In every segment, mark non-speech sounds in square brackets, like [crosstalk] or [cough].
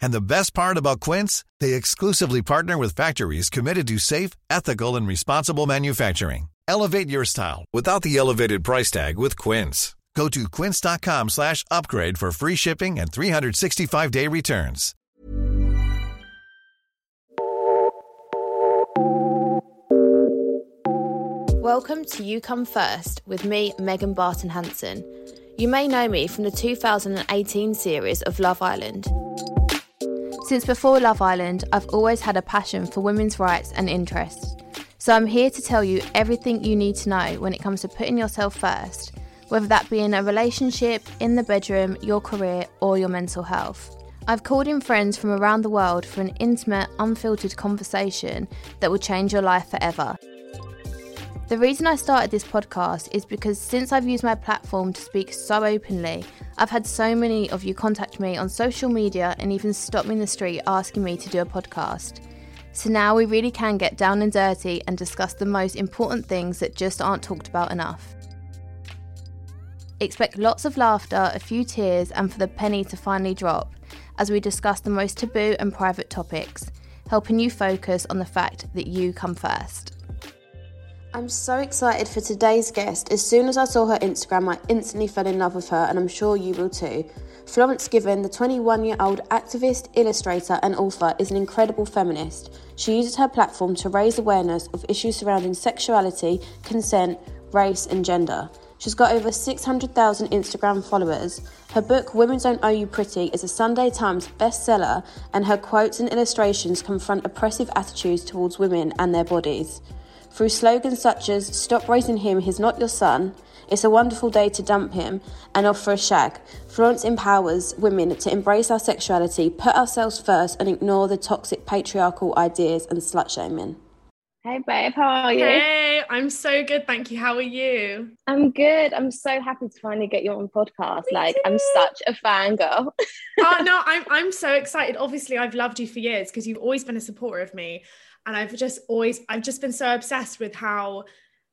And the best part about Quince, they exclusively partner with factories committed to safe, ethical, and responsible manufacturing. Elevate your style without the elevated price tag with Quince. Go to quince.com slash upgrade for free shipping and 365-day returns. Welcome to You Come First with me, Megan Barton Hanson. You may know me from the 2018 series of Love Island. Since before Love Island, I've always had a passion for women's rights and interests. So I'm here to tell you everything you need to know when it comes to putting yourself first, whether that be in a relationship, in the bedroom, your career, or your mental health. I've called in friends from around the world for an intimate, unfiltered conversation that will change your life forever. The reason I started this podcast is because since I've used my platform to speak so openly, I've had so many of you contact me on social media and even stop me in the street asking me to do a podcast. So now we really can get down and dirty and discuss the most important things that just aren't talked about enough. Expect lots of laughter, a few tears, and for the penny to finally drop as we discuss the most taboo and private topics, helping you focus on the fact that you come first. I'm so excited for today's guest. As soon as I saw her Instagram, I instantly fell in love with her, and I'm sure you will too. Florence Given, the 21 year old activist, illustrator, and author, is an incredible feminist. She uses her platform to raise awareness of issues surrounding sexuality, consent, race, and gender. She's got over 600,000 Instagram followers. Her book, Women Don't Owe You Pretty, is a Sunday Times bestseller, and her quotes and illustrations confront oppressive attitudes towards women and their bodies. Through slogans such as Stop raising him, he's not your son, It's a wonderful day to dump him, and Offer a shag, Florence empowers women to embrace our sexuality, put ourselves first, and ignore the toxic patriarchal ideas and slut shaming. Hey, babe, how are you? Hey, I'm so good. Thank you. How are you? I'm good. I'm so happy to finally get you on podcast. Me like, too. I'm such a fangirl. oh, no, [laughs] I'm, I'm so excited. Obviously, I've loved you for years because you've always been a supporter of me and I've just always I've just been so obsessed with how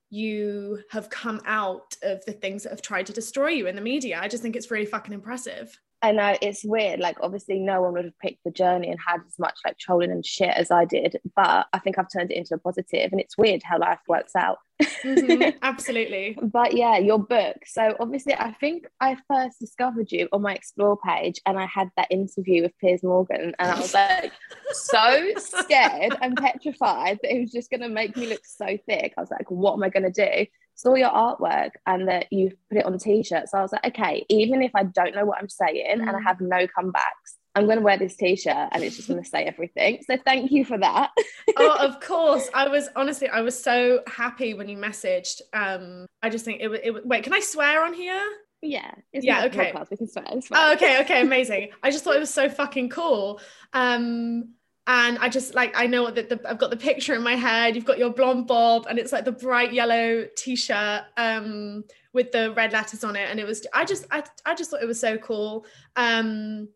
you have come out of the things that have tried to destroy you in the media. I just think it's really fucking impressive. I know it's weird. Like, obviously, no one would have picked the journey and had as much like trolling and shit as I did. But I think I've turned it into a positive, and it's weird how life works out. mm-hmm, [laughs] absolutely. but yeah, your book. So obviously, I think I first discovered you on my explore page, and I had that interview with Piers Morgan, and I was [laughs] like so scared and petrified that it was just going to make me look so thick. I was like, what am I going to do? saw your artwork and that you put it on t-shirts. So I was like, okay, even if I don't know what I'm saying mm. and I have no comebacks, I'm going to wear this t-shirt and it's just going to say everything. So thank you for that. [laughs] oh, [laughs] of course. I was honestly, I was so happy when you messaged. Um, I just think it was, it, wait, can I swear on here? Yeah. yeah. Okay. Podcast. We can swear. Oh, okay. Okay. Amazing. I just thought it was so fucking cool. Um, and I just like I know that I've got the picture in my head. You've got your blonde bob, and it's like the bright yellow t-shirt um, with the red letters on it. And it was I just I, I just thought it was so cool, um,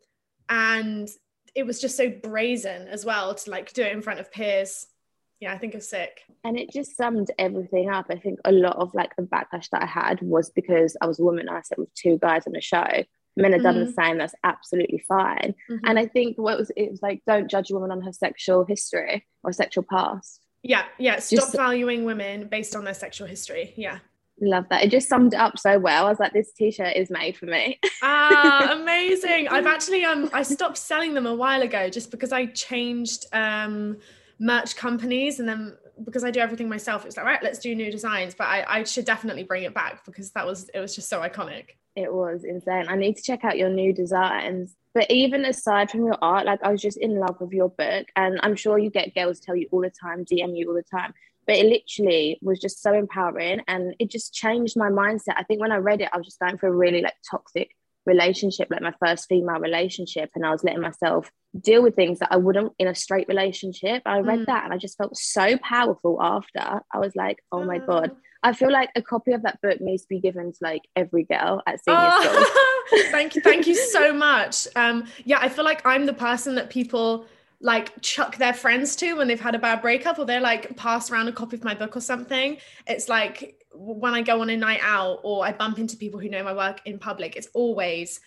and it was just so brazen as well to like do it in front of Piers. Yeah, I think it's sick. And it just summed everything up. I think a lot of like the backlash that I had was because I was a woman. and I sat with two guys on the show, men have done mm-hmm. the same that's absolutely fine mm-hmm. and i think what was it was like don't judge a woman on her sexual history or sexual past yeah yeah stop just, valuing women based on their sexual history yeah love that it just summed it up so well i was like this t-shirt is made for me ah [laughs] amazing i've actually um i stopped selling them a while ago just because i changed um merch companies and then because I do everything myself, it's like, right, let's do new designs. But I, I should definitely bring it back because that was it was just so iconic. It was insane. I need to check out your new designs. But even aside from your art, like I was just in love with your book. And I'm sure you get girls tell you all the time, DM you all the time. But it literally was just so empowering and it just changed my mindset. I think when I read it, I was just going for a really like toxic relationship, like my first female relationship, and I was letting myself deal with things that I wouldn't in a straight relationship. I read mm. that and I just felt so powerful after. I was like, oh my God. Ah. I feel like a copy of that book needs to be given to like every girl at senior oh, school. [laughs] [laughs] thank you, thank you so much. Um, yeah, I feel like I'm the person that people like chuck their friends to when they've had a bad breakup or they're like pass around a copy of my book or something. It's like when I go on a night out or I bump into people who know my work in public, it's always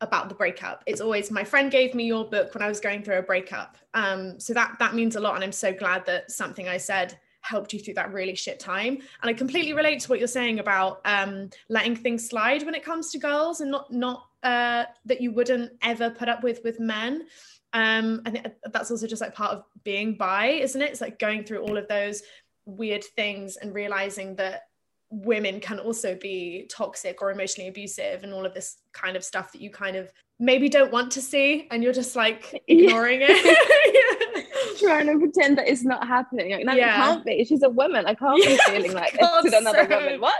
about the breakup. It's always my friend gave me your book when I was going through a breakup. Um, so that that means a lot, and I'm so glad that something I said helped you through that really shit time. And I completely relate to what you're saying about um, letting things slide when it comes to girls, and not not uh, that you wouldn't ever put up with with men. Um, I think that's also just like part of being bi, isn't it? It's like going through all of those weird things and realizing that women can also be toxic or emotionally abusive and all of this kind of stuff that you kind of maybe don't want to see and you're just like [laughs] ignoring yeah. it. [laughs] Trying to pretend that it's not happening. Like no yeah. it can't be. She's a woman. I can't [laughs] yeah, be feeling like it's another so... woman. What?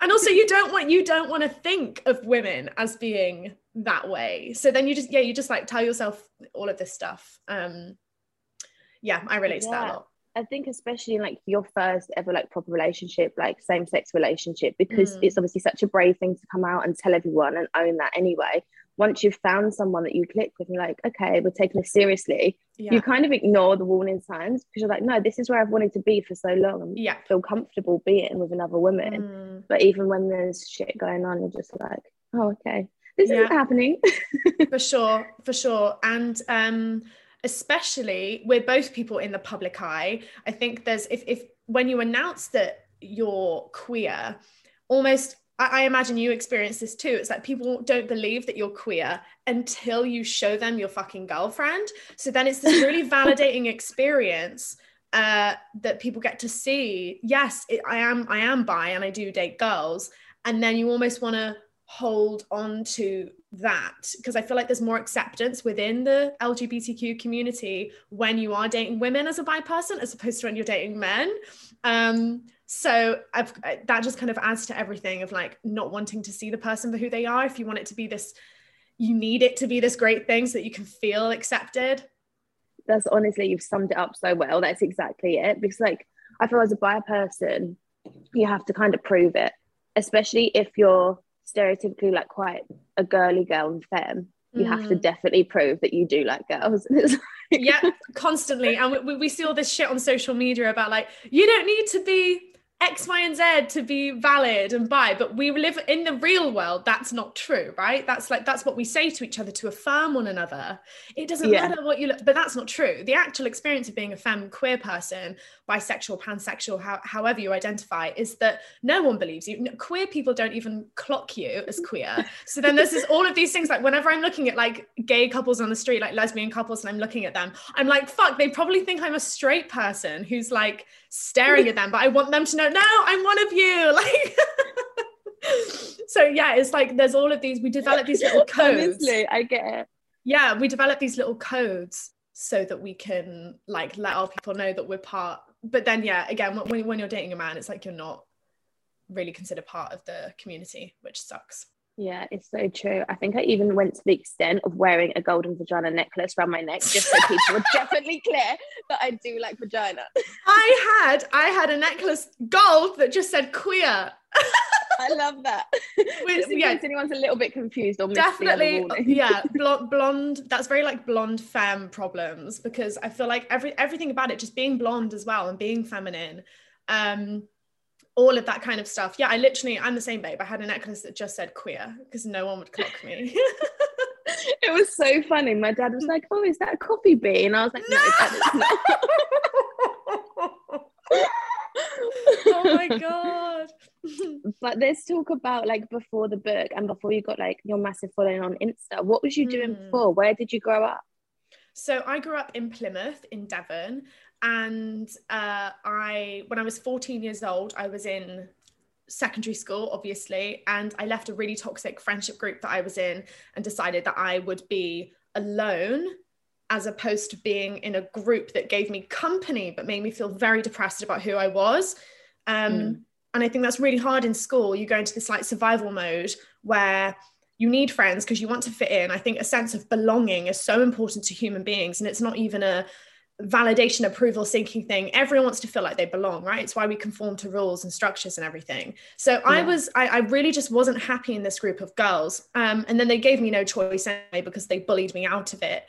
And also you don't want you don't want to think of women as being that way. So then you just yeah you just like tell yourself all of this stuff. Um yeah i relate to that a lot I think especially in like your first ever like proper relationship, like same sex relationship, because mm. it's obviously such a brave thing to come out and tell everyone and own that anyway. Once you've found someone that you click with, you're like, okay, we're taking this seriously. Yeah. You kind of ignore the warning signs because you're like, no, this is where I've wanted to be for so long. And yeah. feel comfortable being with another woman. Mm. But even when there's shit going on, you're just like, oh, okay, this yeah. is happening. [laughs] for sure, for sure. And um especially we're both people in the public eye i think there's if, if when you announce that you're queer almost I, I imagine you experience this too. It's like people don't believe that you're queer until you show them your fucking girlfriend. So then it's this really [laughs] validating experience uh, that people get to see. Yes, it, I am. I am bi, and I do date girls. And then you almost want to hold on to that because I feel like there's more acceptance within the LGBTQ community when you are dating women as a bi person as opposed to when you're dating men. Um, so I've, that just kind of adds to everything of like not wanting to see the person for who they are. If you want it to be this, you need it to be this great thing so that you can feel accepted. That's honestly, you've summed it up so well. That's exactly it. Because like I feel as a bi person, you have to kind of prove it, especially if you're stereotypically like quite a girly girl and femme you mm. have to mm. definitely prove that you do like girls [laughs] like... yeah constantly and we, we see all this shit on social media about like you don't need to be X, Y, and Z to be valid and bi, but we live in the real world. That's not true, right? That's like that's what we say to each other to affirm one another. It doesn't yeah. matter what you look, but that's not true. The actual experience of being a femme queer person, bisexual, pansexual, how, however you identify, is that no one believes you. Queer people don't even clock you as queer. [laughs] So then there's this, all of these things. Like whenever I'm looking at like gay couples on the street, like lesbian couples, and I'm looking at them, I'm like, fuck, they probably think I'm a straight person who's like staring at them, but I want them to know, no, I'm one of you. [laughs] Like so yeah, it's like there's all of these, we develop these little [laughs] codes. Honestly, I get it. Yeah, we develop these little codes so that we can like let our people know that we're part. But then yeah, again, when, when you're dating a man, it's like you're not really considered part of the community, which sucks. Yeah, it's so true. I think I even went to the extent of wearing a golden vagina necklace around my neck just so [laughs] people were definitely clear that I do like vagina. I had I had a necklace gold that just said queer. I love that. [laughs] Which, yeah, anyone's a little bit confused or definitely, yeah, [laughs] blonde, blonde. That's very like blonde femme problems because I feel like every everything about it, just being blonde as well and being feminine, um, all of that kind of stuff. Yeah, I literally, I'm the same babe. I had a necklace that just said queer because no one would clock me. [laughs] it was so funny. My dad was like, "Oh, is that a coffee bean?" And I was like, "No, no dad, it's not." [laughs] oh my god! [laughs] but let's talk about like before the book and before you got like your massive following on Insta. What was you doing mm. before? Where did you grow up? So I grew up in Plymouth in Devon and uh, I, when I was 14 years old, I was in secondary school, obviously, and I left a really toxic friendship group that I was in and decided that I would be alone as opposed to being in a group that gave me company but made me feel very depressed about who I was. Um, mm. And I think that's really hard in school. You go into this like survival mode where you need friends because you want to fit in. I think a sense of belonging is so important to human beings. And it's not even a validation, approval seeking thing. Everyone wants to feel like they belong, right? It's why we conform to rules and structures and everything. So yeah. I was, I, I, really just wasn't happy in this group of girls. Um, and then they gave me no choice anyway because they bullied me out of it.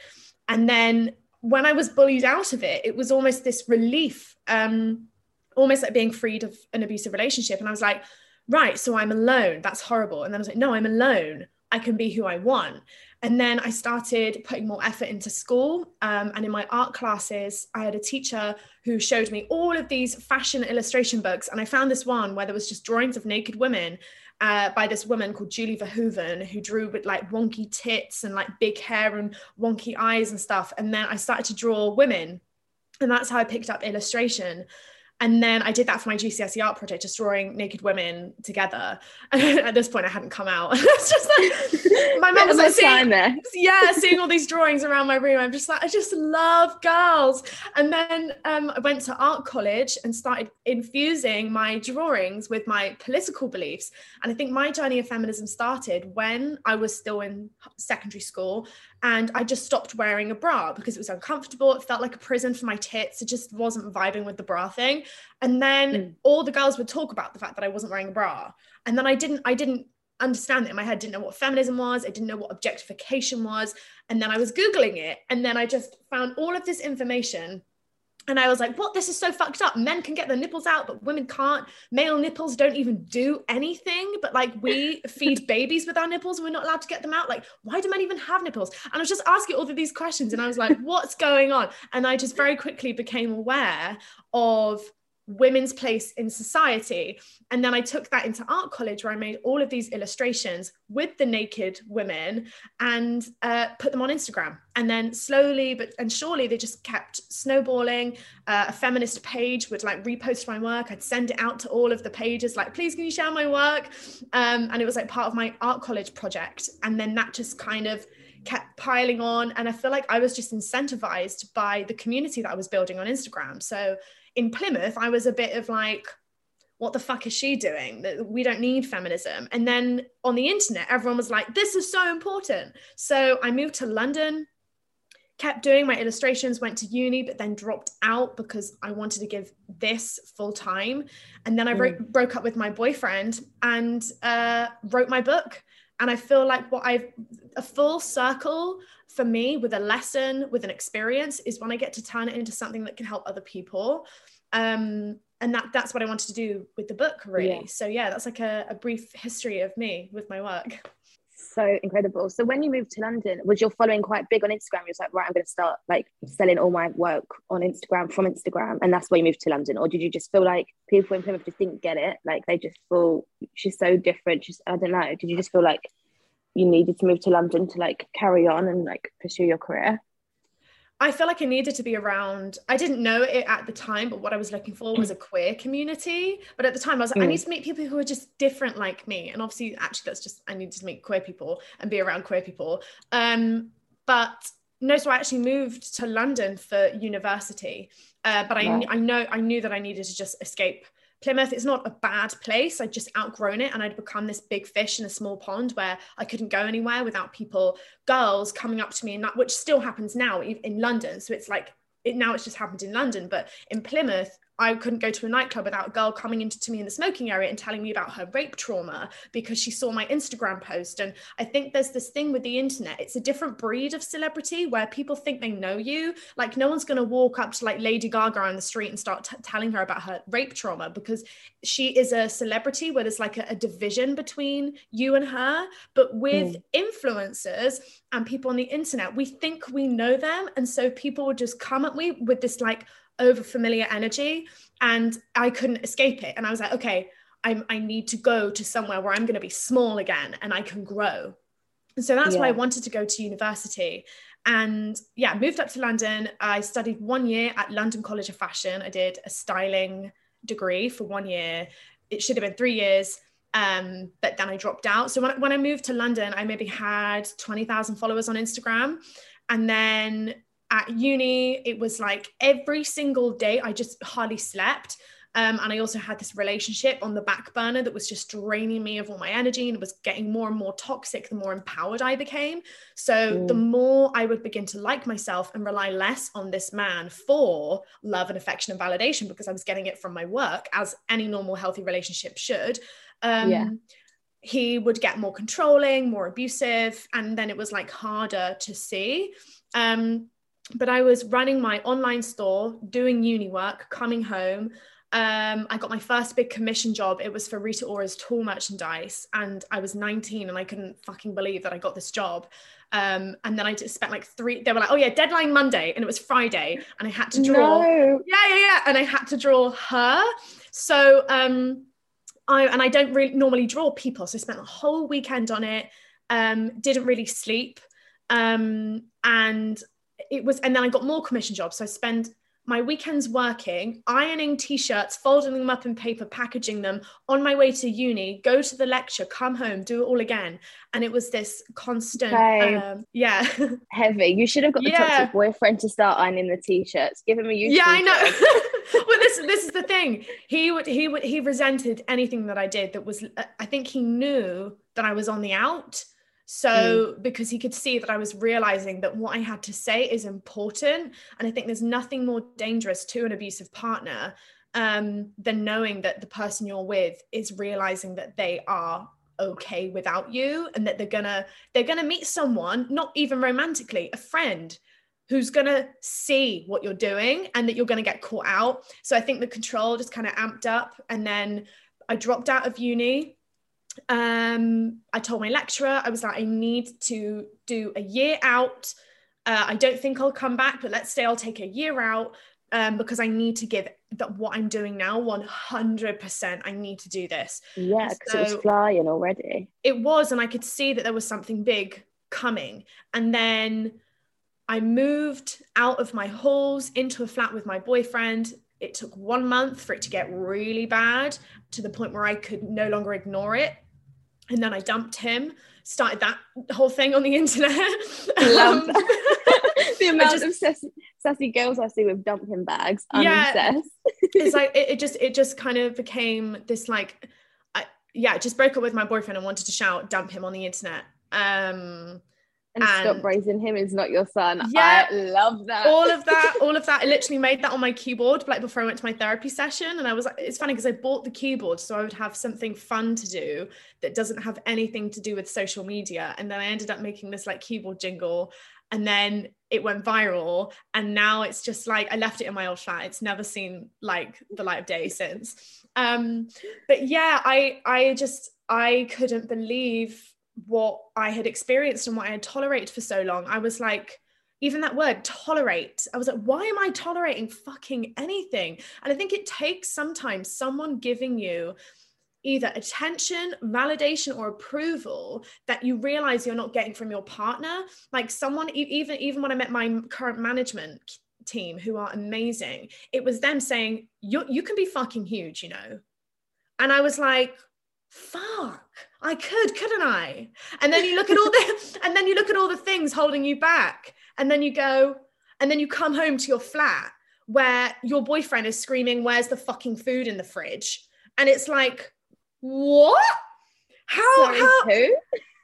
And then when I was bullied out of it, it was almost this relief, um, almost like being freed of an abusive relationship. And I was like, right, so I'm alone. That's horrible. And then I was like, no, I'm alone. I can be who I want. And then I started putting more effort into school. Um, and in my art classes, I had a teacher who showed me all of these fashion illustration books. And I found this one where there was just drawings of naked women uh, by this woman called Julie Verhoeven, who drew with like wonky tits and like big hair and wonky eyes and stuff. And then I started to draw women. And that's how I picked up illustration and then I did that for my GCSE art project, just drawing naked women together. And [laughs] at this point, I hadn't come out. [laughs] it's just like [laughs] my mum was like, seeing, yeah, seeing all these drawings around my room. I'm just like, I just love girls. And then um, I went to art college and started infusing my drawings with my political beliefs. And I think my journey of feminism started when I was still in secondary school and I just stopped wearing a bra because it was uncomfortable. It felt like a prison for my tits. It just wasn't vibing with the bra thing. And then mm. all the girls would talk about the fact that I wasn't wearing a bra. And then I didn't, I didn't understand it in my head, didn't know what feminism was. I didn't know what objectification was. And then I was Googling it. And then I just found all of this information and I was like, what? This is so fucked up. Men can get their nipples out, but women can't. Male nipples don't even do anything, but like we [laughs] feed babies with our nipples and we're not allowed to get them out. Like, why do men even have nipples? And I was just asking all of these questions and I was like, what's going on? And I just very quickly became aware of women's place in society. And then I took that into art college where I made all of these illustrations with the naked women and uh, put them on Instagram. And then slowly but and surely they just kept snowballing. Uh, a feminist page would like repost my work. I'd send it out to all of the pages, like, please can you share my work? Um, and it was like part of my art college project. And then that just kind of kept piling on. And I feel like I was just incentivized by the community that I was building on Instagram. So in Plymouth, I was a bit of like, what the fuck is she doing? We don't need feminism. And then on the internet, everyone was like, this is so important. So I moved to London, kept doing my illustrations, went to uni, but then dropped out because I wanted to give this full time. And then I mm. broke up with my boyfriend and uh, wrote my book. And I feel like what I've a full circle for me with a lesson, with an experience, is when I get to turn it into something that can help other people. Um, and that that's what I wanted to do with the book, really. Yeah. So yeah, that's like a, a brief history of me with my work so incredible. So when you moved to London, was your following quite big on Instagram? You was like, right, I'm going to start like selling all my work on Instagram from Instagram, and that's why you moved to London, or did you just feel like people in Plymouth just didn't get it? Like they just feel she's so different. She's I don't know. Did you just feel like you needed to move to London to like carry on and like pursue your career? I felt like I needed to be around. I didn't know it at the time, but what I was looking for was a queer community. But at the time, I was like, mm. I need to meet people who are just different like me. And obviously, actually, that's just I needed to meet queer people and be around queer people. Um, but no, so I actually moved to London for university. Uh, but I, yeah. I know I knew that I needed to just escape Plymouth is not a bad place. I'd just outgrown it and I'd become this big fish in a small pond where I couldn't go anywhere without people, girls coming up to me, and that, which still happens now in London. So it's like, it, now it's just happened in London, but in Plymouth, I couldn't go to a nightclub without a girl coming into to me in the smoking area and telling me about her rape trauma because she saw my Instagram post. And I think there's this thing with the internet. It's a different breed of celebrity where people think they know you. Like no one's going to walk up to like Lady Gaga on the street and start t- telling her about her rape trauma because she is a celebrity where there's like a, a division between you and her. But with mm. influencers and people on the internet, we think we know them. And so people would just come at me with this like, over familiar energy and I couldn't escape it. And I was like, okay, I'm, I need to go to somewhere where I'm going to be small again and I can grow. And so that's yeah. why I wanted to go to university. And yeah, moved up to London. I studied one year at London College of Fashion. I did a styling degree for one year. It should have been three years. Um, but then I dropped out. So when, when I moved to London, I maybe had 20,000 followers on Instagram. And then at uni, it was like every single day I just hardly slept. Um, and I also had this relationship on the back burner that was just draining me of all my energy and was getting more and more toxic the more empowered I became. So mm. the more I would begin to like myself and rely less on this man for love and affection and validation because I was getting it from my work, as any normal healthy relationship should. Um, yeah. He would get more controlling, more abusive, and then it was like harder to see. Um, but I was running my online store, doing uni work, coming home um, I got my first big commission job. It was for Rita Ora's tool merchandise, and I was 19, and I couldn't fucking believe that I got this job. Um, and then I just spent like three. They were like, "Oh yeah, deadline Monday," and it was Friday, and I had to draw. No. Yeah, yeah, yeah, and I had to draw her. So, um, I and I don't really normally draw people, so I spent the whole weekend on it. Um, didn't really sleep, um, and it was, and then I got more commission jobs. So I spent my weekends working, ironing t-shirts, folding them up in paper, packaging them on my way to uni, go to the lecture, come home, do it all again. And it was this constant, okay. um, yeah. [laughs] Heavy. You should have got the yeah. toxic boyfriend to start ironing the t-shirts. Give him a YouTube. Yeah, I know. [laughs] well, this this is the thing. He would he would he resented anything that I did that was. I think he knew that I was on the out. So, mm. because he could see that I was realizing that what I had to say is important. And I think there's nothing more dangerous to an abusive partner um, than knowing that the person you're with is realizing that they are okay without you and that they're gonna they're gonna meet someone not even romantically a friend who's to see what you're doing and that you're to get caught out. So I think the control just kind of amped up. And then I dropped out of uni um, I told my lecturer, I was like, I need to do a year out. Uh, I don't think I'll come back, but let's say I'll take a year out um, because I need to give that what I'm doing now 100%. I need to do this. Yeah, because so it was flying already. It was, and I could see that there was something big coming. And then I moved out of my halls into a flat with my boyfriend. It took one month for it to get really bad to the point where I could no longer ignore it and then I dumped him. Started that whole thing on the [laughs] internet. Love um, [laughs] the amount just, of sassy, sassy, girls I see with dumping bags. I'm yeah, obsessed. it's like it, [laughs] it, just it just kind of became this like, I, yeah, I just broke up with my boyfriend and wanted to shout dump him on the internet. Um, and, and stop raising him is not your son. Yeah, I love that. All of that, [laughs] all of that. I literally made that on my keyboard like before I went to my therapy session. And I was like, it's funny because I bought the keyboard so I would have something fun to do that doesn't have anything to do with social media. And then I ended up making this like keyboard jingle. And then it went viral. And now it's just like I left it in my old flat. It's never seen like the light of day since. Um, but yeah, I I just I couldn't believe what I had experienced and what I had tolerated for so long, I was like, even that word tolerate, I was like, why am I tolerating fucking anything? And I think it takes sometimes someone giving you either attention, validation, or approval that you realize you're not getting from your partner. Like someone, even even when I met my current management team, who are amazing, it was them saying, "You you can be fucking huge," you know. And I was like, fuck. I could couldn't i? And then you look at all the [laughs] and then you look at all the things holding you back and then you go and then you come home to your flat where your boyfriend is screaming where's the fucking food in the fridge? And it's like what? How Sorry, how who?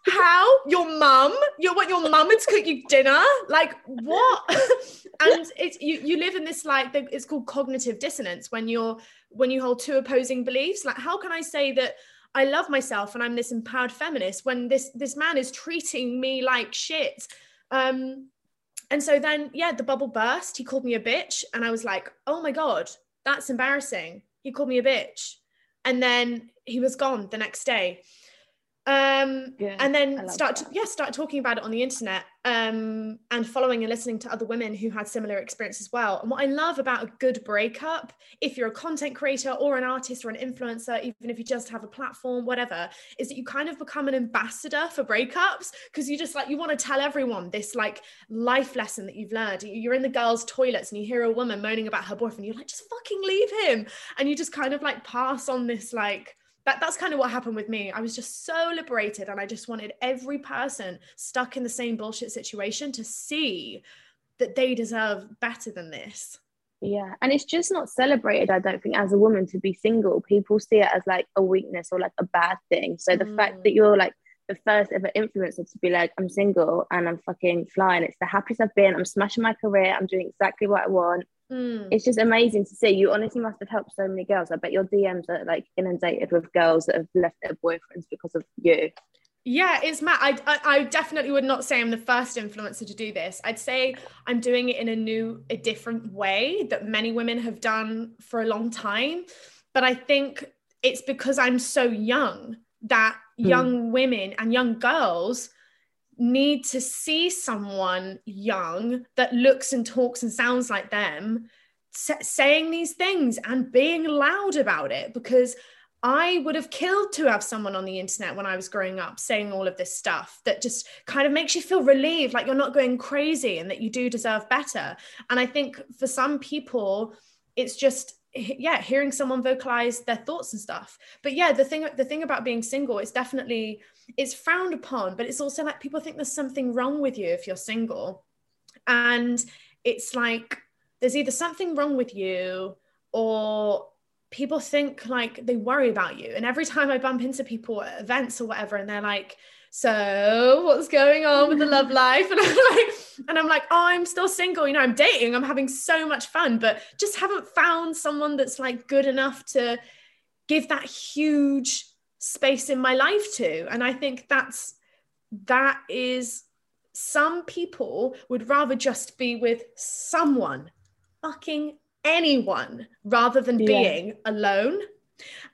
[laughs] how your mum your what your mum is cook you dinner? Like what? [laughs] And it's you you live in this like it's called cognitive dissonance when you're when you hold two opposing beliefs. Like how can i say that I love myself and I'm this empowered feminist when this this man is treating me like shit. Um, and so then, yeah, the bubble burst. He called me a bitch, and I was like, oh my god, that's embarrassing. He called me a bitch, and then he was gone the next day um yeah, and then start to, yeah start talking about it on the internet um and following and listening to other women who had similar experience as well. And what i love about a good breakup if you're a content creator or an artist or an influencer even if you just have a platform whatever is that you kind of become an ambassador for breakups because you just like you want to tell everyone this like life lesson that you've learned. You're in the girls toilets and you hear a woman moaning about her boyfriend you're like just fucking leave him. And you just kind of like pass on this like that, that's kind of what happened with me. I was just so liberated and I just wanted every person stuck in the same bullshit situation to see that they deserve better than this. Yeah, and it's just not celebrated, I don't think, as a woman to be single. People see it as like a weakness or like a bad thing. So the mm. fact that you're like the first ever influencer to be like, I'm single and I'm fucking flying. It's the happiest I've been. I'm smashing my career. I'm doing exactly what I want. Mm. It's just amazing to see. You honestly must have helped so many girls. I bet your DMs are like inundated with girls that have left their boyfriends because of you. Yeah, it's Matt. I, I, I definitely would not say I'm the first influencer to do this. I'd say I'm doing it in a new, a different way that many women have done for a long time. But I think it's because I'm so young that mm. young women and young girls need to see someone young that looks and talks and sounds like them saying these things and being loud about it because I would have killed to have someone on the internet when I was growing up saying all of this stuff that just kind of makes you feel relieved, like you're not going crazy and that you do deserve better. And I think for some people, it's just yeah hearing someone vocalize their thoughts and stuff but yeah the thing the thing about being single is definitely it's frowned upon but it's also like people think there's something wrong with you if you're single and it's like there's either something wrong with you or people think like they worry about you. And every time I bump into people at events or whatever, and they're like, so what's going on with the love [laughs] life? And I'm like, and I'm like, oh, I'm still single. You know, I'm dating. I'm having so much fun, but just haven't found someone that's like good enough to give that huge space in my life to. And I think that's that is some people would rather just be with someone fucking anyone rather than yeah. being alone.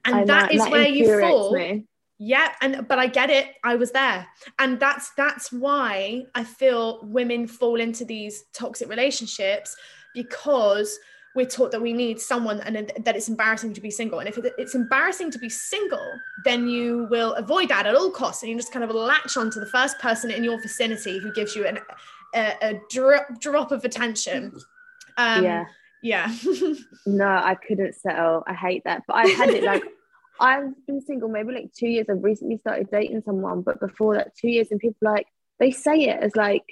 And that know, is that where you fall. Me. Yeah, and but I get it. I was there. And that's that's why I feel women fall into these toxic relationships because we're taught that we need someone and that it's embarrassing to be single. And if it's embarrassing to be single, then you will avoid that at all costs. And you just kind of latch on to the first person in your vicinity who gives you an, a, a drop, drop of attention. Um, yeah yeah [laughs] no i couldn't settle i hate that but i had it like [laughs] i've been single maybe like two years. I've recently started dating someone but before that two years and people like they say it as like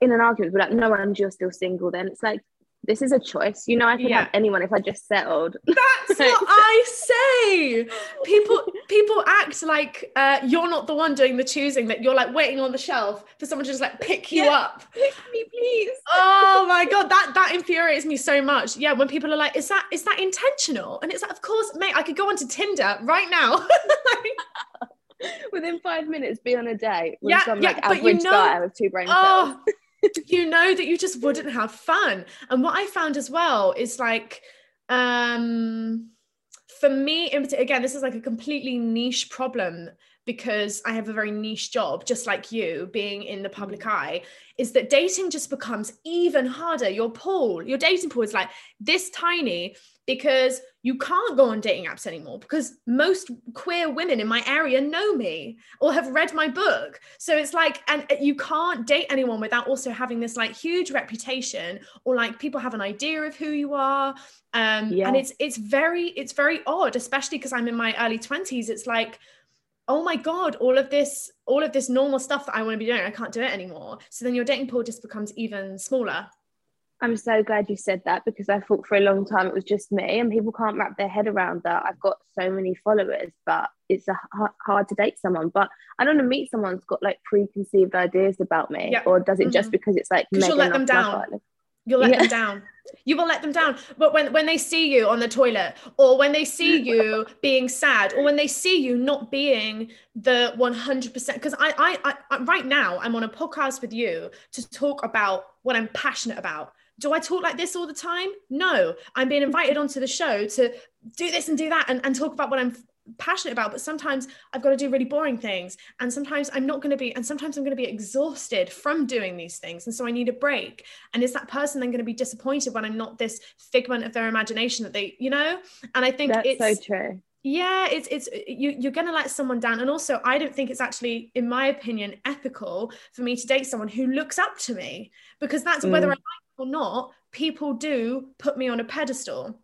in an argument but like no and you're still single then. It's like this is a choice. You know, I could yeah. have anyone if I just settled. That's what [laughs] I say. People people act like uh, you're not the one doing the choosing, that you're like waiting on the shelf for someone to just like pick you yeah. up. Pick me, please. Oh my [laughs] god, that that infuriates me so much. Yeah, when people are like, is that is that intentional? And it's like, of course, mate, I could go onto Tinder right now. [laughs] Within five minutes, be on a date with yeah, some yeah, like average you know, guy with two brain oh, cells [laughs] you know that you just wouldn't have fun. And what I found as well is like, um, for me, in particular, again, this is like a completely niche problem because I have a very niche job, just like you being in the public mm. eye, is that dating just becomes even harder. Your pool, your dating pool is like this tiny because you can't go on dating apps anymore because most queer women in my area know me or have read my book. So it's like, and you can't date anyone without also having this like huge reputation or like people have an idea of who you are. Um, yeah. and it's it's very it's very odd, especially because I'm in my early 20s. It's like, oh my god all of this all of this normal stuff that i want to be doing i can't do it anymore so then your dating pool just becomes even smaller I'm so glad you said that because I thought for a long time it was just me, and people can't wrap their head around that. I've got so many followers, but it's a hard to date someone. But I don't want to meet someone who's got like preconceived ideas about me, yeah. or does it mm-hmm. just because it's like you'll let them down? You'll let yeah. them down. You will let them down. But when when they see you on the toilet, or when they see [laughs] you being sad, or when they see you not being the 100%, because I, I I right now I'm on a podcast with you to talk about what I'm passionate about do I talk like this all the time? No, I'm being invited onto the show to do this and do that and, and talk about what I'm passionate about. But sometimes I've got to do really boring things. And sometimes I'm not going to be, and sometimes I'm going to be exhausted from doing these things. And so I need a break. And is that person then going to be disappointed when I'm not this figment of their imagination that they, you know? And I think That's it's so true yeah it's it's you you're going to let someone down and also i don't think it's actually in my opinion ethical for me to date someone who looks up to me because that's mm. whether i like or not, people do put me on a pedestal.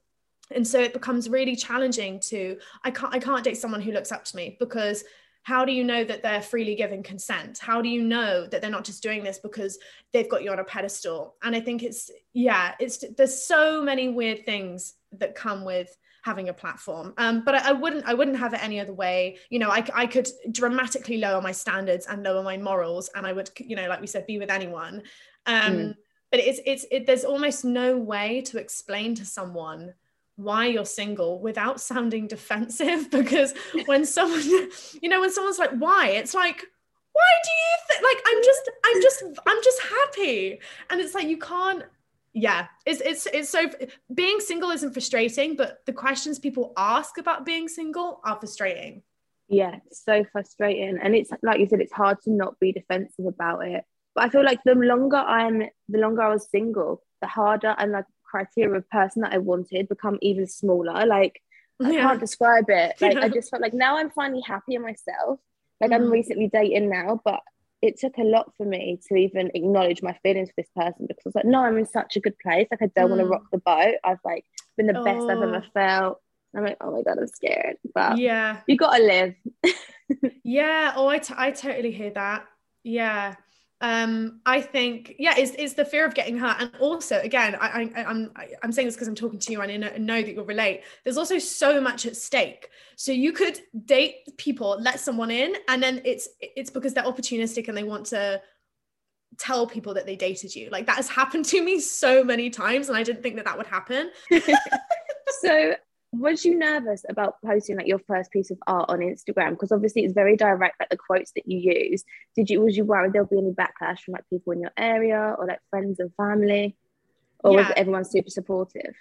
And so it becomes really challenging to I can't I can't date someone who looks up to me because how do you know that they're freely giving consent? How do you know that they're not just doing this because they've got you on a pedestal? And i think it's yeah it's there's so many weird things that come with having a platform. Um, but I, I, wouldn't i wouldn't have it any other way. You know I, I could dramatically lower my standards and lower my morals and i would you know like we said be with anyone. Um, mm. but it's it's it, there's almost no way to explain to someone why you're single without sounding defensive [laughs] because when someone you know when someone's like why? It's like why do you think like i'm just i'm just i'm just happy. And it's like you can't yeah it's it's it's so being single isn't frustrating but the questions people ask about being single are frustrating. Yeah so frustrating. And it's like you said it's hard to not be defensive about it. But i feel like the longer i'm the longer i was single the harder and like criteria of person that I wanted become even smaller. Like I yeah. can't describe it. [laughs] Like yeah. I just felt like now I'm finally happy in myself. Like mm. I'm recently dating now, but it took a lot for me to even acknowledge my feelings for this person because I was like, no, I'm in such a good place. Like I don't mm. want to rock the boat. I've like been the oh. best I've ever oh. felt. I'm like, oh my god, I'm scared. But yeah, you gotta live. [laughs] yeah. Oh, I, t- I totally hear that. Yeah um, I think, yeah, it's, is the fear of getting hurt, and also, again, I, I, I'm I'm saying this because I'm talking to you, and I know, know that you'll relate. There's also so much at stake. So you could date people, let someone in, and then it's it's because they're opportunistic and they want to tell people that they dated you. Like that has happened to me so many times, and I didn't think that that would happen. [laughs] so was you nervous about posting like your first piece of art on Instagram? Because obviously it's very direct, like the quotes that you use. Did you was you worried there'll be any backlash from like people in your area or like friends and family? Or yeah. was everyone super supportive?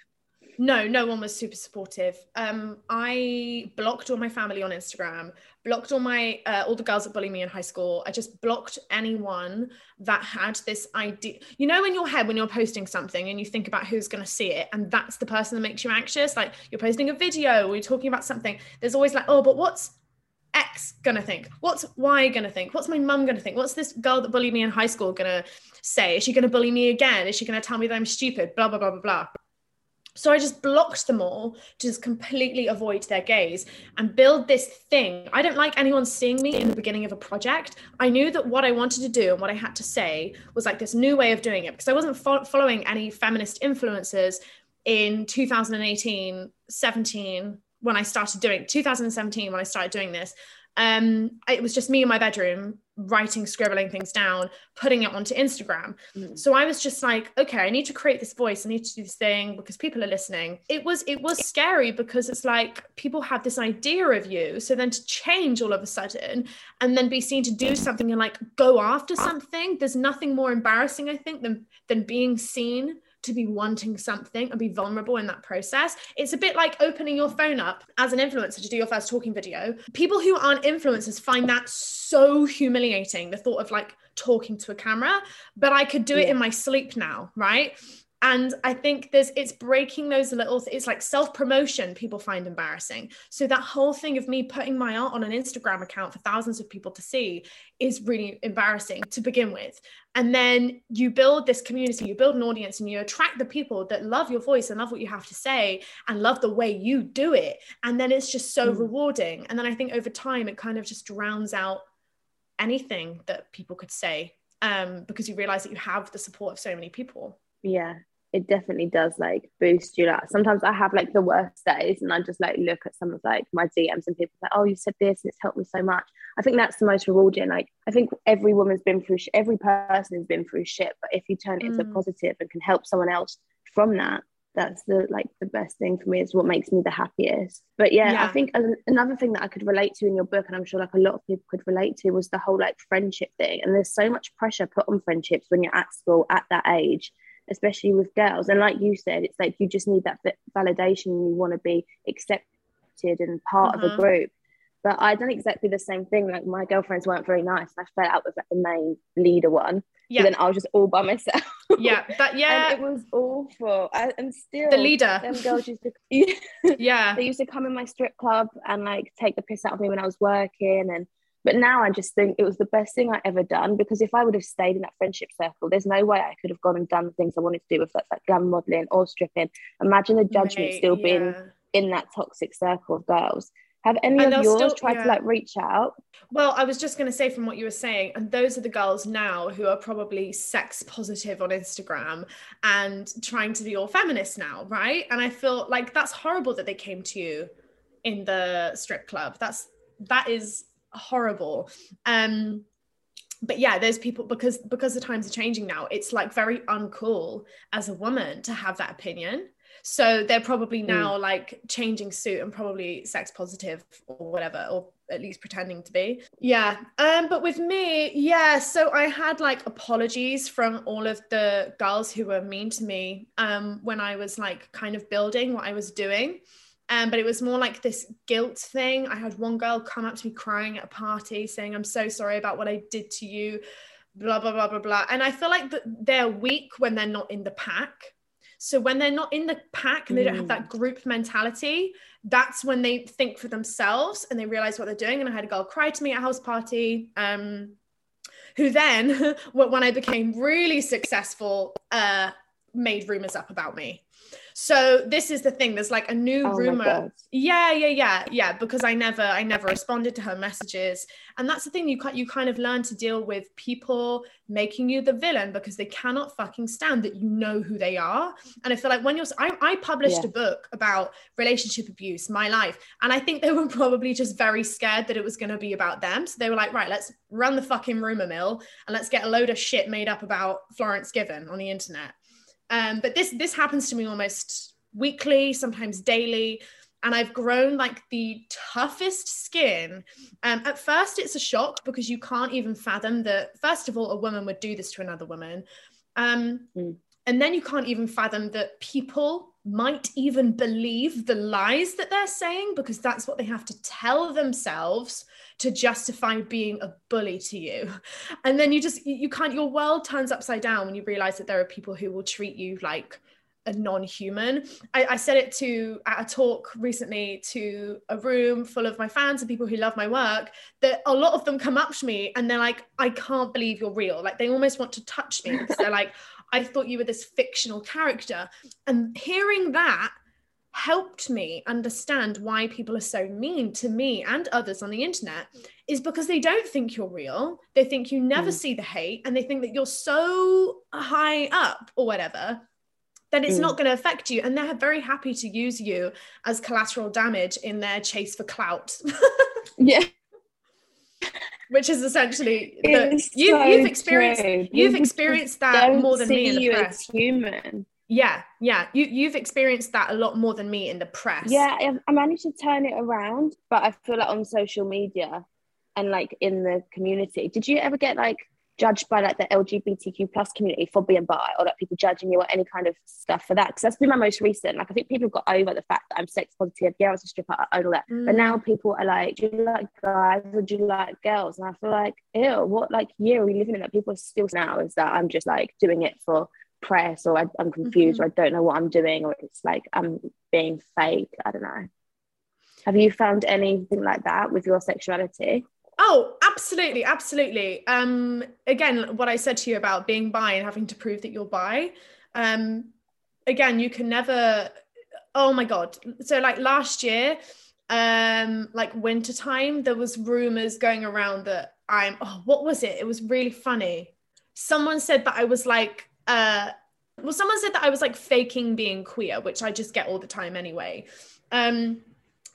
No, no one was super supportive. Um, I blocked all my family on Instagram, blocked all my uh, all the girls that bullied me in high school. I just blocked anyone that had this idea. You know, in your head when you're posting something and you think about who's going to see it, and that's the person that makes you anxious. Like you're posting a video, or you're talking about something. There's always like, oh, but what's X gonna think? What's Y gonna think? What's my mum gonna think? What's this girl that bullied me in high school gonna say? Is she gonna bully me again? Is she gonna tell me that I'm stupid? Blah blah blah blah blah. So I just blocked them all to just completely avoid their gaze and build this thing. I don't like anyone seeing me in the beginning of a project. I knew that what I wanted to do and what I had to say was like this new way of doing it because I wasn't fo- following any feminist influences in 2018, 17 when I started doing 2017 when I started doing this um, it was just me in my bedroom writing, scribbling things down, putting it onto Instagram. Mm. So I was just like, okay, I need to create this voice. I need to do this thing because people are listening. It was it was scary because it's like people have this idea of you. So then to change all of a sudden and then be seen to do something and like go after something, there's nothing more embarrassing, I think, than than being seen to be wanting something and be vulnerable in that process. It's a bit like opening your phone up as an influencer to do your first talking video. People who aren't influencers find that so humiliating, the thought of like talking to a camera, but I could do it in my sleep now, right? And i think there's it's breaking those little it's like self-promotion people find embarrassing. So that whole thing of me putting my art on an instagram account for thousands of people to see is really embarrassing to begin with. And then you build this community you build an audience and you attract the people that love your voice and love what you have to say and love the way you do it. And then it's just so mm. rewarding. And then i think over time it kind of just drowns out anything that people could say um, because you realize that you have the support of so many people. Yeah it definitely does like boost you like sometimes i have like the worst days and i just like look at some of like my dms and people like oh you said this and it's helped me so much. I think that's the most rewarding like i think every woman's been through sh- every person has been through shit but if you turn it mm. into positive and can help someone else from that that's the like the best thing for me. Is what makes me the happiest. But yeah, yeah. i think another thing that i could relate to in your book and i'm sure like a lot of people could relate to was the whole like friendship thing. And there's so much pressure put on friendships when you're at school at that age especially with girls. And like you said, it's like you just need that validation. You want to be accepted and part of a mm-hmm. group. But I done exactly the same thing. Like my girlfriends weren't very nice. I fell out with like the main leader one. Yeah. then I was just all by myself. Yeah. [laughs] That yeah. and it was awful. I, and still the leader. Them girls used to [laughs] [laughs] Yeah. They used to come in my strip club and like take the piss out of me when I was working and but now I just think it was the best thing I ever done because if I would have stayed in that friendship circle, there's no way I could have gone and done the things I wanted to do with that, like glam modeling or stripping. Imagine the judgment still yeah. being in that toxic circle of girls. Have any And of yours still- tried yeah. to like reach out? Well, I was just going to say from what you were saying, and those are the girls now who are probably sex positive on Instagram and trying to be all feminist now, right? And I feel like that's horrible that they came to you in the strip club. That's that is horrible. Um but yeah, those people because because the times are changing now, it's like very uncool as a woman to have that opinion. So they're probably now like changing suit and probably sex positive or whatever, or at least pretending to be. Yeah. Um, but with me, yeah, so I had like apologies from all of the girls who were mean to me um when I was like kind of building what I was doing. Um, but it was more like this guilt thing. I had one girl come up to me crying at a party saying, I'm so sorry about what I did to you, blah, blah, blah, blah, blah. And I feel like that they're weak when they're not in the pack. So when they're not in the pack and they don't have that group mentality, that's when they think for themselves and they realize what they're doing. And I had a girl cry to me at a house party. Um, who then, [laughs] when I became really successful, uh, made rumors up about me. So this is the thing. There's like a new Oh rumor. Yeah, yeah, yeah, yeah. Because I never, I never responded to her messages, and that's the thing. You kind, you kind of learn to deal with people making you the villain because they cannot fucking stand that you know who they are. And I feel like when you're, I, I published Yeah. a book about relationship abuse, my life, and I think they were [laughs] probably just very scared that it was going to be about them. So they were like, right, let's run the fucking rumor mill and let's get a load of shit made up about Florence Given on the internet. Um, but this this happens to me almost weekly, sometimes daily, and I've grown like the toughest skin. Um, at first, it's a shock because you can't even fathom that. First of all, a woman would do this to another woman, um, Mm. and then you can't even fathom that people might even believe the lies that they're saying because that's what they have to tell themselves to justify being a bully to you. And then you just you can't your world turns upside down when you realize that there are people who will treat you like a non-human. I, I said it to at a talk recently to a room full of my fans and people who love my work that a lot of them come up to me and they're like i can't believe you're real. Like they almost want to touch me because they're like i thought you were this fictional character. And hearing that helped me understand why people are so mean to me and others on the internet is because they don't think you're real. They think you never Mm. see the hate and they think that you're so high up or whatever that it's Mm. not going to affect you. And they're very happy to use you as collateral damage in their chase for clout, [laughs] Yeah. which is essentially the, you, so you've experienced true. you've experienced that more than me in the you press. as human. Yeah, yeah. You you've experienced that a lot more than me in the press. Yeah, I- I managed to turn it around, but I feel like on social media and like in the community, did you ever get like judged by like the LGBTQ plus community for being bi or like people judging you or any kind of stuff for that? Because that's been my most recent. Like I think people got over the fact that I'm sex positive. Yeah, I was a stripper and all that. But Mm. now people are like, do you like guys or do you like girls? And I feel like, ew, what like year are we living in that people are still now is that I'm just like doing it for press or I, I'm confused or I don't know what I'm doing or it's like I'm being fake. I don't know. Have you found anything like that with your sexuality? Oh, absolutely, absolutely. Um, again, what I said to you about being bi and having to prove that you're bi. Um, again, you can never. Oh my god! So like last year, um, like winter time, there was rumors going around that I'm. Oh, what was it? It was really funny. Someone said that I was like. Uh, well, someone said that I was like faking being queer, which I just get all the time anyway. Um,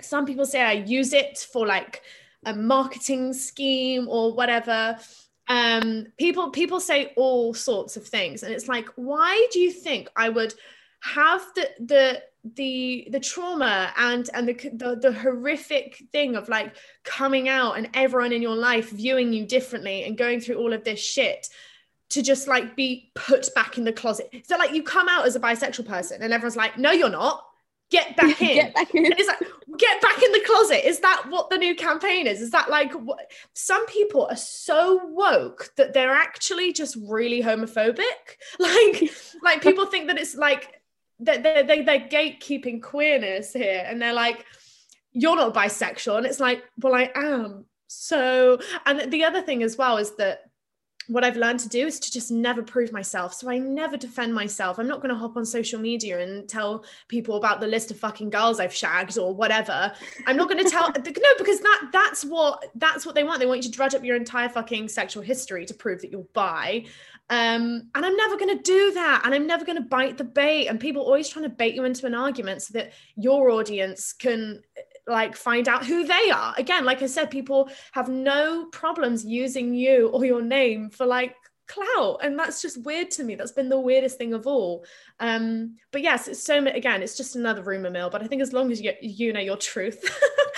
some people say I use it for like a marketing scheme or whatever um people people say all sorts of things and it's like why do you think i would have the the the the trauma and and the, the the horrific thing of like coming out and everyone in your life viewing you differently and going through all of this shit to just like be put back in the closet. So like you come out as a bisexual person and everyone's like no you're not. Get [laughs] back in. Get back in. and it's like get back in the closet. Is that what the new campaign is? Is that like what some people are so woke that they're actually just really homophobic. [laughs] Like like people think that it's like that they're, they, they're gatekeeping queerness here and they're like you're not bisexual. And it's like well i am. So and the other thing as well is that what I've learned to do is to just never prove myself. So I never defend myself. I'm not going to hop on social media and tell people about the list of fucking girls I've shagged or whatever. I'm not going to tell [laughs] no because that that's what that's what they want. They want you to dredge up your entire fucking sexual history to prove that you're bi. Um, and I'm never going to do that. And I'm never going to bite the bait. And people are always trying to bait you into an argument so that your audience can like find out who they are. Again, like I said, people have no problems using you or your name for like clout and that's just weird to me that's been the weirdest thing of all um but yes it's so again it's just another rumor mill but i think as long as you you know your truth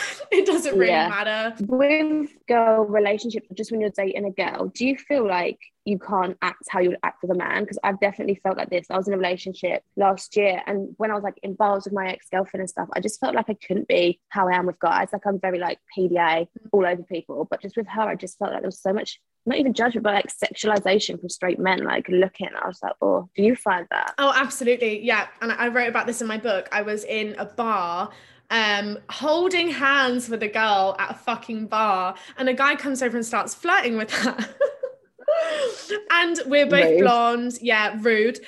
[laughs] it doesn't really yeah. matter with girl relationships just when you're dating a girl do you feel like you can't act how you would act with a man because I've definitely felt like this. I was in a relationship last year, and when I was like involved with my ex girlfriend and stuff, I just felt like I couldn't be how I am with guys. Like I'm very like PDA all over people, but just with her, I just felt like there was so much not even judgment, but like sexualization from straight men, like looking. I was like, oh, do you find that? Oh, absolutely. Yeah. And I wrote about this in my book. I was in a bar um, holding hands with a girl at a fucking bar, and a guy comes over and starts flirting with her. [laughs] and we're both rude. blonde. Yeah, rude.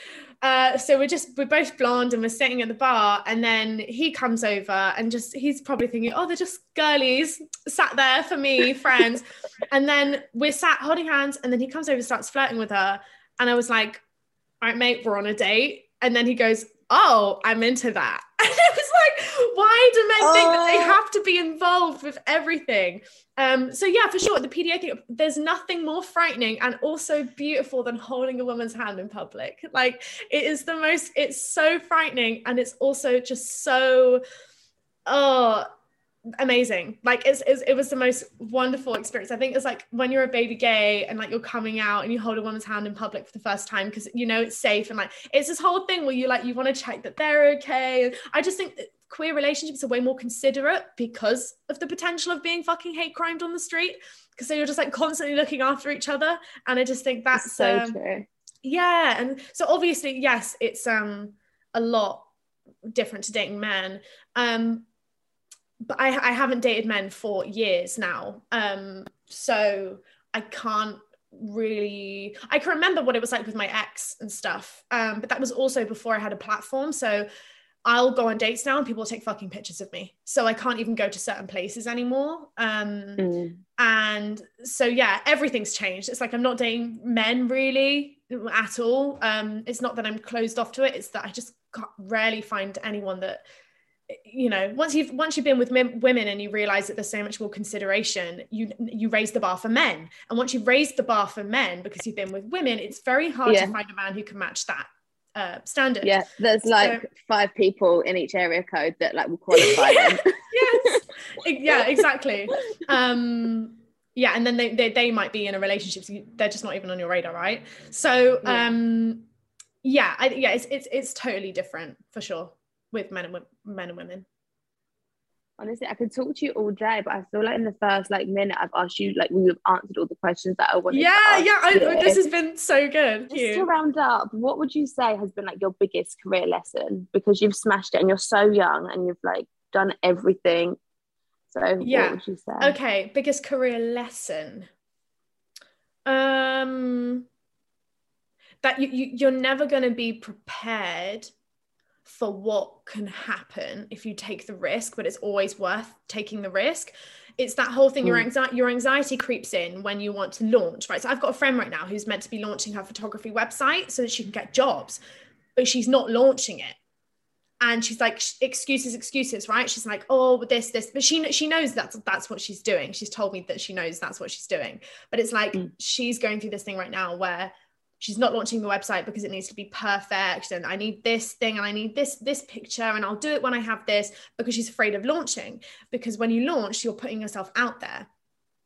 Uh, so we're just we're both blonde and we're sitting at the bar and then he comes over and just he's probably thinking oh they're just girlies sat there for me friends [laughs] and then we're sat holding hands and then he comes over and starts flirting with her and I was like all right mate we're on a date and then he goes oh I'm into that [laughs] and it was like why do men oh. think that they oh. have to be involved with everything um, so yeah, for sure, the PDA thing. There's nothing more frightening and also beautiful than holding a woman's hand in public. Like it is the most. It's so frightening, and it's also just so, oh, amazing. Like it's, it's it was the most wonderful experience. I think it's like when you're a baby gay and like you're coming out and you hold a woman's hand in public for the first time because you know it's safe and like it's this whole thing where you like you want to check that they're okay. And I just think queer relationships are way more considerate because of the potential of being fucking hate crimed on the street because so you're just like constantly looking after each other and i just think that's, so um, true yeah and so obviously yes it's um a lot different to dating men um but I, I haven't dated men for years now um so i can't really i can remember what it was like with my ex and stuff um but that was also before i had a platform so I'll go on dates now and people take fucking pictures of me. So I can't even go to certain places anymore. Um, mm. And so, yeah, everything's changed. It's like I'm not dating men really at all. Um, it's not that I'm closed off to it. It's that I just rarely find anyone that, you know, once you've once you've been with m- women and you realize that there's so much more consideration, you you raise the bar for men. And once you've raised the bar for men because you've been with women, it's very hard yeah. to find a man who can match that uh, standard. Yeah, there's like so, five people in each area code that like will [laughs] qualify yeah, yes, yeah, exactly. Um, yeah, and then they, they they might be in a relationship, so they're just not even on your radar, right? So um, yeah, I, yeah, it's it's it's totally different for sure with men and men and women. Honestly i could talk to you all day but i feel like in the first like minute i've asked you like we've answered all the questions that i wanted yeah yeah I, this has been so good. Just to round up what would you say has been like your biggest career lesson? Because you've smashed it and you're so young and you've like done everything. So yeah. what would you say? Okay biggest career lesson. Um that you, you you're never going to be prepared for what can happen if you take the risk, but it's always worth taking the risk. It's that whole thing, mm. your anxiety, your anxiety creeps in when you want to launch, right? So I've got a friend right now who's meant to be launching her photography website so that she can get jobs, but she's not launching it. And she's like, excuses, excuses, right? She's like, oh, this, this, but she she knows that's that's what she's doing. She's told me that she knows that's what she's doing. But it's like mm. she's going through this thing right now where she's not launching the website because it needs to be perfect and i need this thing and i need this this picture and i'll do it when i have this because she's afraid of launching. Because when you launch you're putting yourself out there.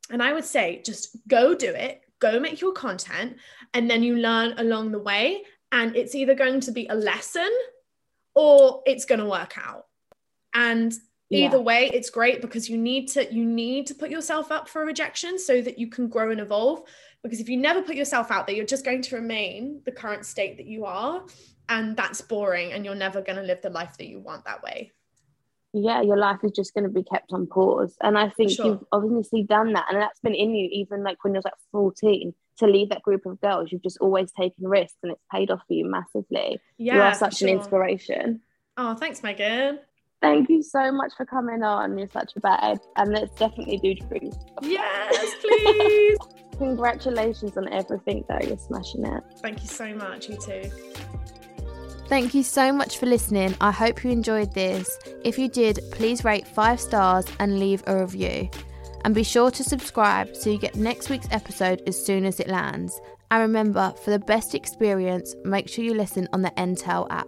And i would say just go do it go make your content and then you learn along the way and it's either going to be a lesson or it's going to work out. And either yeah. way it's great because you need to you need to put yourself up for rejection so that you can grow and evolve because if you never put yourself out there you're just going to remain the current state that you are and that's boring and you're never going to live the life that you want that way yeah your life is just going to be kept on pause and i think sure. you've obviously done that and that's been in you even like when you're like 14 to leave that group of girls. You've just always taken risks and it's paid off for you massively. Yeah, you are such an inspiration. Oh, thanks, Megan. Thank you so much for coming on. You're such a bad and let's definitely do drinks. Yes, please. [laughs] Congratulations on everything though. You're smashing it. Thank you so much. You too. Thank you so much for listening. I hope you enjoyed this. If you did, please rate five stars and leave a review. And be sure to subscribe so you get next week's episode as soon as it lands. And remember, for the best experience, make sure you listen on the Entel app.